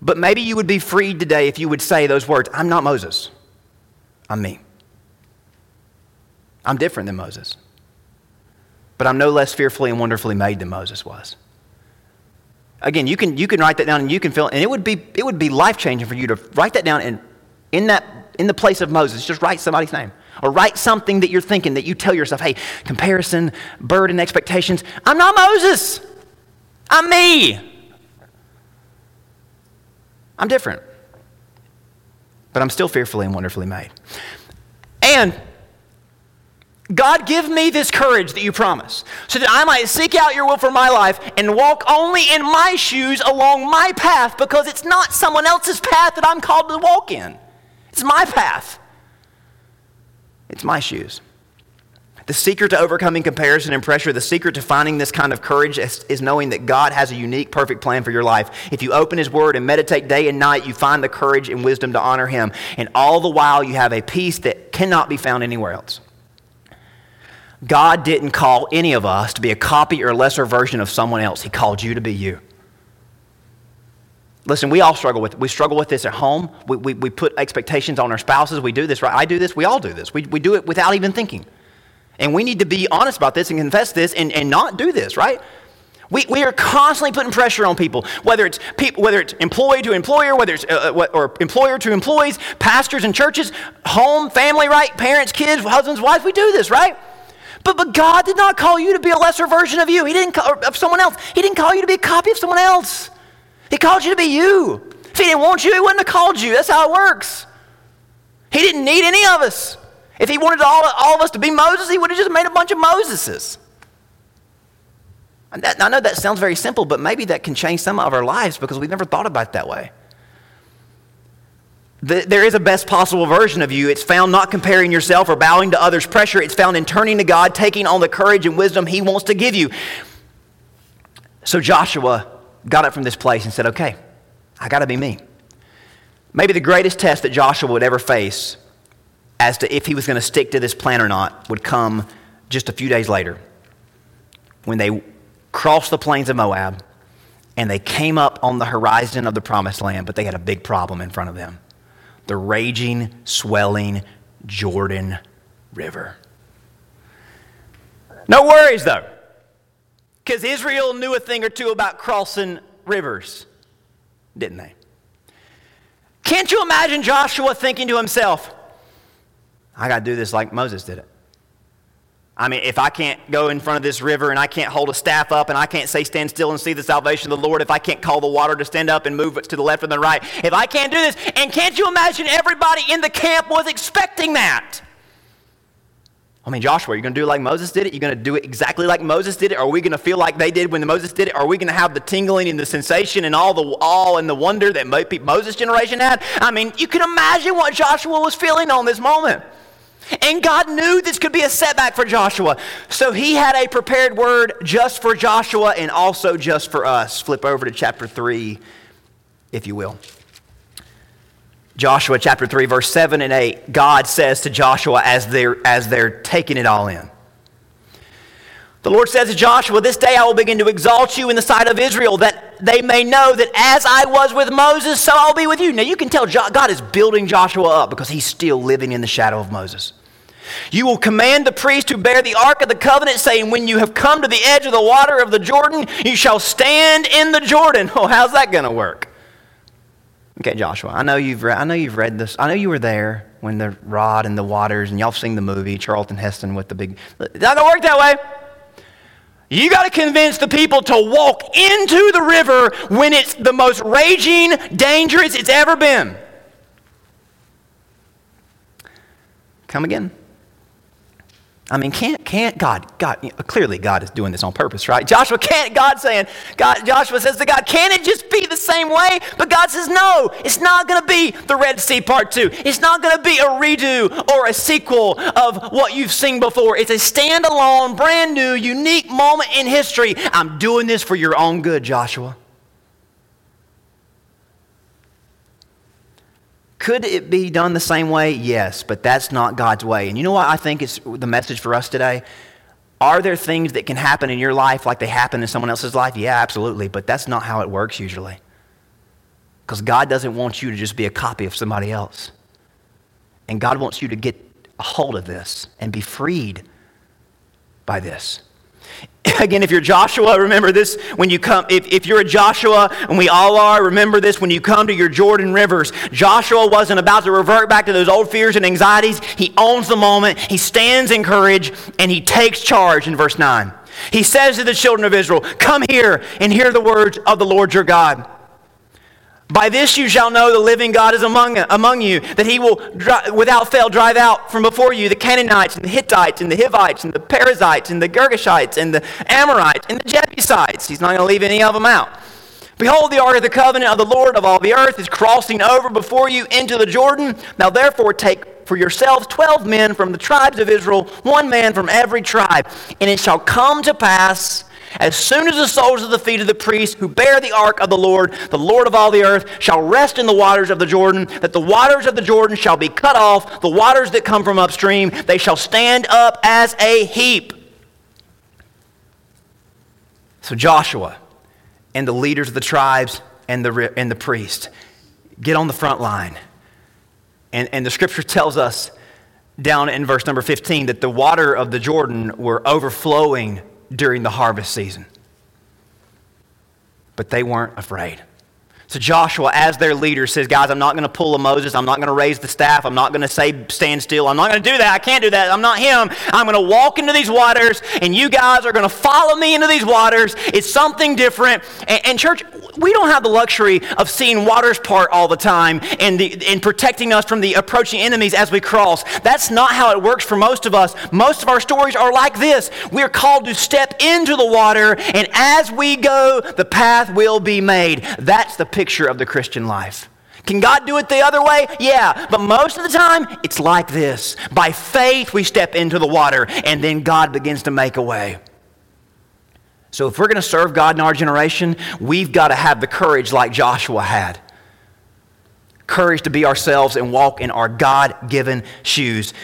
but maybe you would be freed today if you would say those words I'm not Moses, I'm me. I'm different than Moses, but I'm no less fearfully and wonderfully made than Moses was. Again, you can, you can write that down and you can feel, and it would be, it would be life changing for you to write that down and in that in the place of Moses, just write somebody's name. Or write something that you're thinking that you tell yourself, hey, comparison, burden, expectations. I'm not Moses. I'm me. I'm different. But I'm still fearfully and wonderfully made. And God, give me this courage that you promise, so that I might seek out your will for my life and walk only in my shoes along my path, because it's not someone else's path that I'm called to walk in. It's my path. It's my shoes. The secret to overcoming comparison and pressure, the secret to finding this kind of courage is, is, knowing that God has a unique, perfect plan for your life. If you open His Word and meditate day and night, you find the courage and wisdom to honor Him. And all the while, you have a peace that cannot be found anywhere else. God didn't call any of us to be a copy or lesser version of someone else. He called you to be you. Listen, we all struggle with it. We struggle with this at home. We, we, we put expectations on our spouses. We do this, right? I do this. We all do this. We, we do it without even thinking. And we need to be honest about this and confess this and, and not do this, right? We, we are constantly putting pressure on people, whether it's, people, whether it's employee to employer, whether it's uh, uh or employer to employees, pastors and churches, home, family, right? Parents, kids, husbands, wives. We do this, right? But, but God did not call you to be a lesser version of you. He didn't call, of someone else. He didn't call you to be a copy of someone else. He called you to be you. If he didn't want you, he wouldn't have called you. That's how it works. He didn't need any of us. If he wanted all, all of us to be Moses, he would have just made a bunch of Moseses. That, I know that sounds very simple, but maybe that can change some of our lives because we've never thought about it that way. The, there is a best possible version of you. It's found not comparing yourself or bowing to others' pressure. It's found in turning to God, taking on the courage and wisdom He wants to give you. So Joshua got up from this place and said, Okay, I got to be me. Maybe the greatest test that Joshua would ever face as to if he was going to stick to this plan or not would come just a few days later when they crossed the plains of Moab and they came up on the horizon of the promised land, but they had a big problem in front of them the raging, swelling Jordan River. No worries though. Because Israel knew a thing or two about crossing rivers, didn't they? Can't you imagine Joshua thinking to himself, I got to do this like Moses did it? I mean, if I can't go in front of this river and I can't hold a staff up and I can't say stand still and see the salvation of the Lord, if I can't call the water to stand up and move it to the left and the right, if I can't do this, and can't you imagine everybody in the camp was expecting that? I mean, Joshua, are you going to do like Moses did it? You're going to do it exactly like Moses did it? Are we going to feel like they did when Moses did it? Are we going to have the tingling and the sensation and all the awe and the wonder that Moses' generation had? I mean, you can imagine what Joshua was feeling on this moment. And God knew this could be a setback for Joshua. So he had a prepared word just for Joshua and also just for us. Flip over to chapter 3, if you will. Joshua chapter 3, verse 7 and 8, God says to Joshua as they're, as they're taking it all in. The Lord says to Joshua, This day I will begin to exalt you in the sight of Israel, that they may know that as I was with Moses, so I'll be with you. Now you can tell God is building Joshua up because he's still living in the shadow of Moses. You will command the priest who bear the ark of the covenant, saying, When you have come to the edge of the water of the Jordan, you shall stand in the Jordan. Oh, how's that going to work? Okay, Joshua, I know you've read, I know you've read this. I know you were there when the rod and the waters, and y'all have seen the movie Charlton Heston with the big. It's not gonna work that way. You got to convince the people to walk into the river when it's the most raging, dangerous it's ever been. Come again. I mean, can't, can't God, God, clearly God is doing this on purpose, right? Joshua can't, God saying, God, Joshua says to God, can it just be the same way? But God says, no, it's not going to be the Red Sea part two. It's not going to be a redo or a sequel of what you've seen before. It's a standalone, brand new, unique moment in history. I'm doing this for your own good, Joshua. Could it be done the same way? Yes, but that's not God's way. And you know what I think is the message for us today? Are there things that can happen in your life like they happen in someone else's life? Yeah, absolutely. But that's not how it works usually. Because God doesn't want you to just be a copy of somebody else. And God wants you to get a hold of this and be freed by this. Again, if you're Joshua, remember this when you come. If, if you're a Joshua, and we all are, remember this when you come to your Jordan rivers. Joshua wasn't about to revert back to those old fears and anxieties. He owns the moment, he stands in courage, and he takes charge in verse 9. He says to the children of Israel, Come here and hear the words of the Lord your God. By this you shall know the living God is among, among you, that he will without fail drive out from before you the Canaanites and the Hittites and the Hivites and the Perizzites and the Girgashites and the Amorites and the Jebusites. He's not going to leave any of them out. Behold, the ark of the covenant of the Lord of all the earth is crossing over before you into the Jordan. Now therefore take for yourselves twelve men from the tribes of Israel, one man from every tribe. And it shall come to pass As soon as the soles of the feet of the priests who bear the ark of the Lord, the Lord of all the earth, shall rest in the waters of the Jordan, that the waters of the Jordan shall be cut off, the waters that come from upstream, they shall stand up as a heap. So Joshua and the leaders of the tribes and the, and the priest get on the front line. And, and the scripture tells us down in verse number 15 that the water of the Jordan were overflowing during the harvest season. But they weren't afraid. So Joshua, as their leader, says, Guys, I'm not going to pull a Moses. I'm not going to raise the staff. I'm not going to say, Stand still. I'm not going to do that. I can't do that. I'm not him. I'm going to walk into these waters, and you guys are going to follow me into these waters. It's something different. And, and church, we don't have the luxury of seeing waters part all the time and, the, and protecting us from the approaching enemies as we cross. That's not how it works for most of us. Most of our stories are like this. We're called to step into the water, and as we go, the path will be made. That's the picture of the Christian life. Can God do it the other way? Yeah. But most of the time, it's like this. By faith, we step into the water, and then God begins to make a way. So, if we're going to serve God in our generation, we've got to have the courage like Joshua had courage to be ourselves and walk in our God given shoes.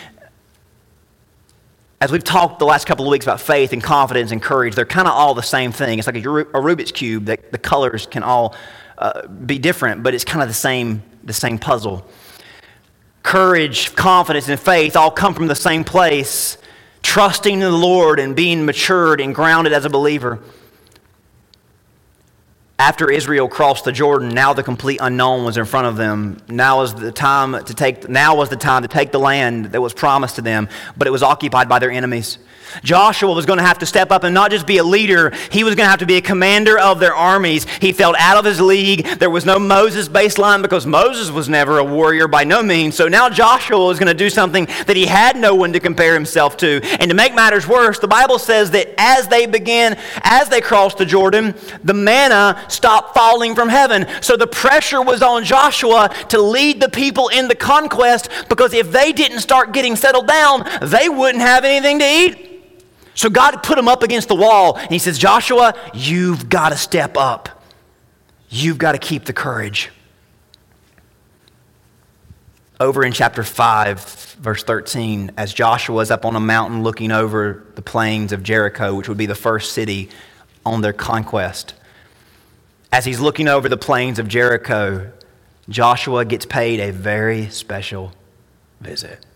As we've talked the last couple of weeks about faith and confidence and courage, they're kind of all the same thing. It's like a, Rubik's Cube, that the colors can all uh, be different, but it's kind of the same, the same puzzle. Courage, confidence, and faith all come from the same place trusting in the Lord and being matured and grounded as a believer. After Israel crossed the Jordan, now the complete unknown was in front of them. Now was the time to take now was the time to take the land that was promised to them, but it was occupied by their enemies. Joshua was going to have to step up and not just be a leader, he was going to have to be a commander of their armies. He felt out of his league. There was no Moses baseline because Moses was never a warrior by no means. So now Joshua was going to do something that he had no one to compare himself to. And to make matters worse, the Bible says that as they began, as they crossed the Jordan, the manna stopped falling from heaven. So the pressure was on Joshua to lead the people in the conquest because if they didn't start getting settled down, they wouldn't have anything to eat. So God put him up against the wall and he says, Joshua, you've got to step up. You've got to keep the courage. Over in chapter 5, verse 13, as Joshua is up on a mountain looking over the plains of Jericho, which would be the first city on their conquest, as he's looking over the plains of Jericho, Joshua gets paid a very special visit.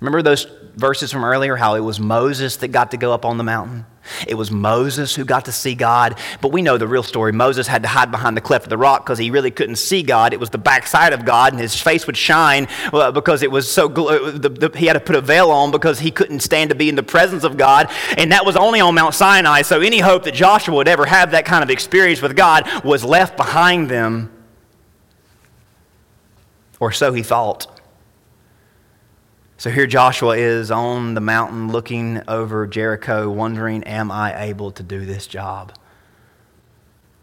Remember those verses from earlier how it was Moses that got to go up on the mountain? It was Moses who got to see God. But we know the real story. Moses had to hide behind the cleft of the rock because he really couldn't see God. It was the backside of God, and his face would shine uh, because it was so. Uh, the, the, he had to put a veil on because he couldn't stand to be in the presence of God. And that was only on Mount Sinai. So any hope that Joshua would ever have that kind of experience with God was left behind them. Or so he thought. So here Joshua is on the mountain looking over Jericho, wondering, Am I able to do this job?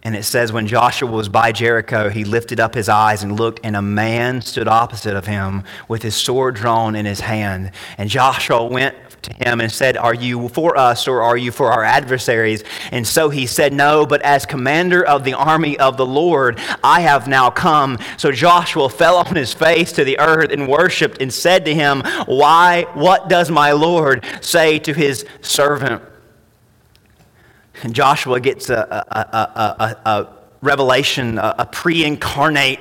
And it says, When Joshua was by Jericho, he lifted up his eyes and looked, and a man stood opposite of him with his sword drawn in his hand. And Joshua went to him and said, Are you for us or are you for our adversaries? And so he said, No, but as commander of the army of the Lord, I have now come. So Joshua fell on his face to the earth and worshiped and said to him, Why, what does my Lord say to his servant? And Joshua gets a, a, a, a revelation, a pre incarnate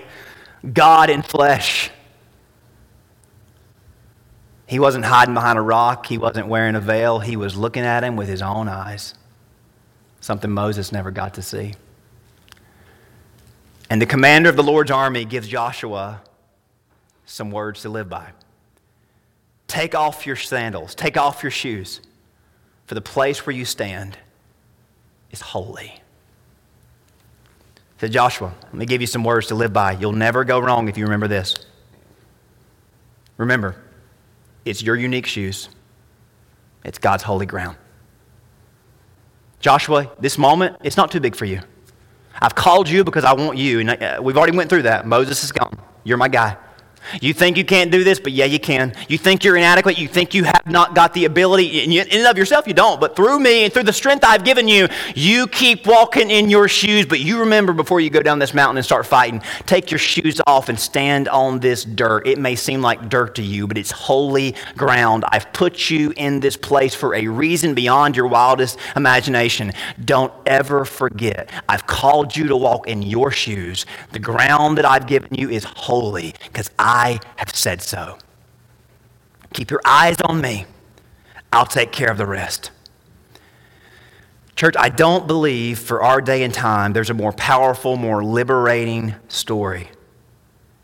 God in flesh he wasn't hiding behind a rock. He wasn't wearing a veil. He was looking at him with his own eyes, something Moses never got to see. And the commander of the Lord's army gives Joshua some words to live by. Take off your sandals, take off your shoes, for the place where you stand is holy. Said Joshua, let me give you some words to live by. You'll never go wrong if you remember this. Remember, it's your unique shoes, it's God's holy ground. Joshua, this moment, it's not too big for you. I've called you because I want you. And uh, we've already went through that. Moses is gone. You're my guy. You think you can't do this, but yeah, you can. You think you're inadequate. You think you have not got the ability. In and of yourself, you don't. But through me and through the strength I've given you, you keep walking in your shoes. But you remember before you go down this mountain and start fighting, take your shoes off and stand on this dirt. It may seem like dirt to you, but it's holy ground. I've put you in this place for a reason beyond your wildest imagination. Don't ever forget, I've called you to walk in your shoes. The ground that I've given you is holy because I have said so. Keep your eyes on me. I'll take care of the rest. Church, I don't believe for our day and time there's a more powerful, more liberating story.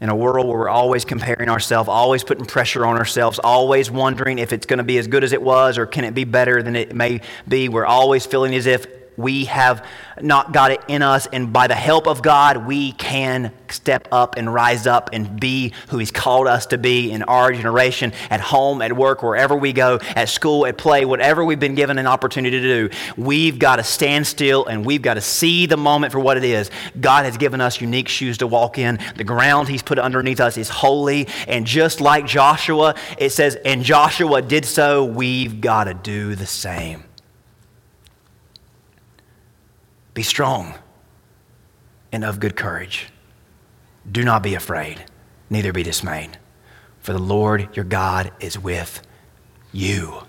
In a world where we're always comparing ourselves, always putting pressure on ourselves, always wondering if it's going to be as good as it was or can it be better than it may be, we're always feeling as if we have not got it in us, and by the help of God, we can step up and rise up and be who He's called us to be in our generation, at home, at work, wherever we go, at school, at play, whatever we've been given an opportunity to do. We've got to stand still and we've got to see the moment for what it is. God has given us unique shoes to walk in. The ground He's put underneath us is holy, and just like Joshua, it says, and Joshua did so, we've got to do the same. Be strong and of good courage. Do not be afraid, neither be dismayed, for the Lord your God is with you.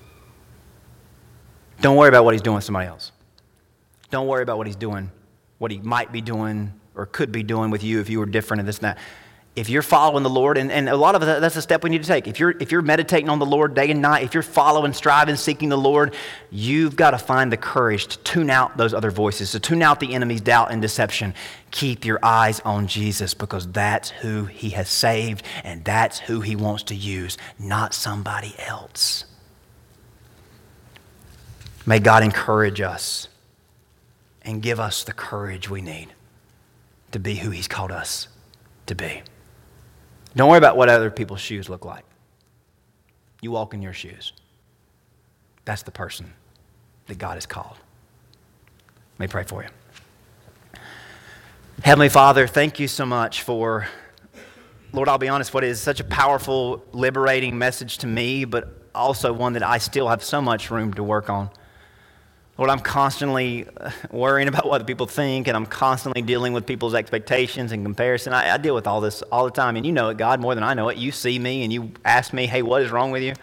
Don't worry about what he's doing with somebody else. Don't worry about what he's doing, what he might be doing or could be doing with you if you were different and this and that if you're following the Lord, and, and a lot of that, that's a step we need to take. If you're, if you're meditating on the Lord day and night, if you're following, striving, seeking the Lord, you've got to find the courage to tune out those other voices, to tune out the enemy's doubt and deception. Keep your eyes on Jesus because that's who he has saved and that's who he wants to use, not somebody else. May God encourage us and give us the courage we need to be who he's called us to be. Don't worry about what other people's shoes look like. You walk in your shoes. That's the person that God has called. Let me pray for you. Heavenly Father, thank you so much for, Lord, I'll be honest, what is such a powerful, liberating message to me, but also one that I still have so much room to work on. Lord, I'm constantly uh, worrying about what people think, and I'm constantly dealing with people's expectations and comparison. I, I, deal with all this all the time, and you know it, God, more than I know it. You see me, and you ask me, hey, what is wrong with you?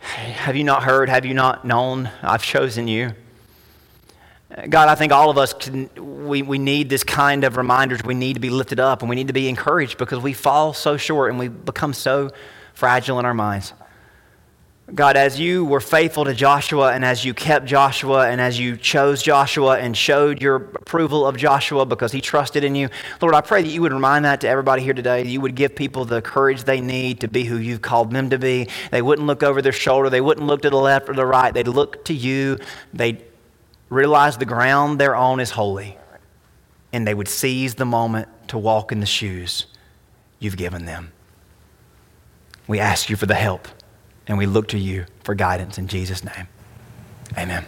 Have you not heard? Have you not known? I've chosen you. God, I think all of us can, we, we need this kind of reminders. We need to be lifted up, and we need to be encouraged because we fall so short and we become so fragile in our minds. God, as you were faithful to Joshua and as you kept Joshua and as you chose Joshua and showed your approval of Joshua because he trusted in you, Lord, I pray that you would remind that to everybody here today. You would give people the courage they need to be who you've called them to be. They wouldn't look over their shoulder, they wouldn't look to the left or the right. They'd look to you. They'd realize the ground they're on is holy. And they would seize the moment to walk in the shoes you've given them. We ask you for the help and we look to you for guidance in Jesus' name. Amen.